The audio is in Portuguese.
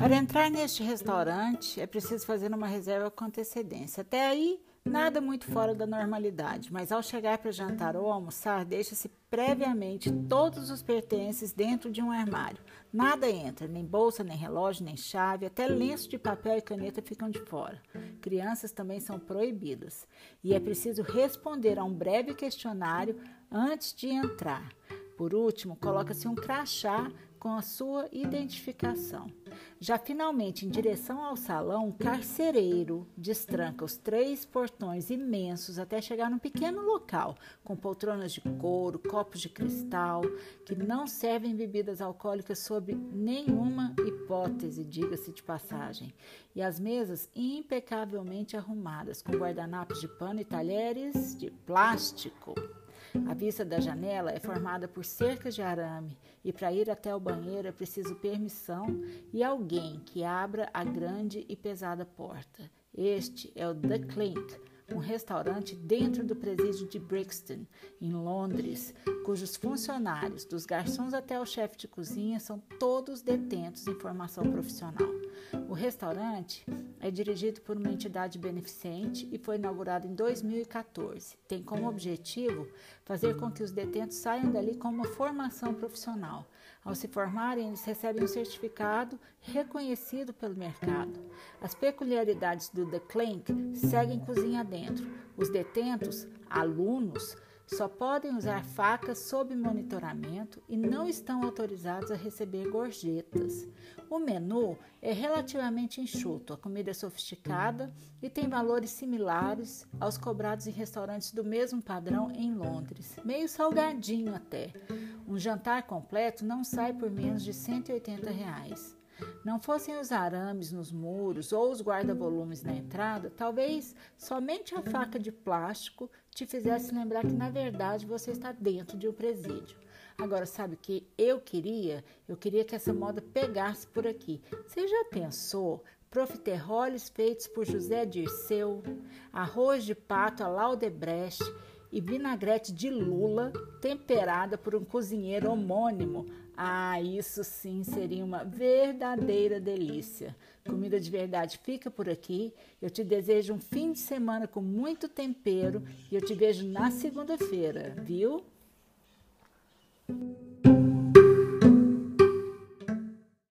Para entrar neste restaurante é preciso fazer uma reserva com antecedência. Até aí, nada muito fora da normalidade, mas ao chegar para jantar ou almoçar, deixa-se previamente todos os pertences dentro de um armário. Nada entra, nem bolsa, nem relógio, nem chave, até lenço de papel e caneta ficam de fora. Crianças também são proibidas. E é preciso responder a um breve questionário antes de entrar. Por último, coloca-se um crachá com a sua identificação. Já finalmente, em direção ao salão, um carcereiro destranca os três portões imensos até chegar num pequeno local, com poltronas de couro, copos de cristal, que não servem bebidas alcoólicas sob nenhuma hipótese, diga-se de passagem, e as mesas impecavelmente arrumadas, com guardanapos de pano e talheres de plástico. A vista da janela é formada por cercas de arame e para ir até o banheiro é preciso permissão e alguém que abra a grande e pesada porta. Este é o The Clink, um restaurante dentro do presídio de Brixton, em Londres, cujos funcionários, dos garçons até o chefe de cozinha, são todos detentos em formação profissional. O restaurante é dirigido por uma entidade beneficente e foi inaugurado em 2014. Tem como objetivo fazer com que os detentos saiam dali com uma formação profissional. Ao se formarem, eles recebem um certificado reconhecido pelo mercado. As peculiaridades do The Clank seguem cozinha dentro. Os detentos, alunos, só podem usar facas sob monitoramento e não estão autorizados a receber gorjetas. O menu é relativamente enxuto, a comida é sofisticada e tem valores similares aos cobrados em restaurantes do mesmo padrão em Londres, meio salgadinho até. Um jantar completo não sai por menos de 180 reais não fossem os arames nos muros ou os guarda-volumes na entrada, talvez somente a faca de plástico te fizesse lembrar que, na verdade, você está dentro de um presídio. Agora, sabe o que eu queria? Eu queria que essa moda pegasse por aqui. Você já pensou profiteroles feitos por José Dirceu, arroz de pato a Laudebrecht e vinagrete de lula temperada por um cozinheiro homônimo ah, isso sim seria uma verdadeira delícia. Comida de verdade fica por aqui. Eu te desejo um fim de semana com muito tempero e eu te vejo na segunda-feira, viu?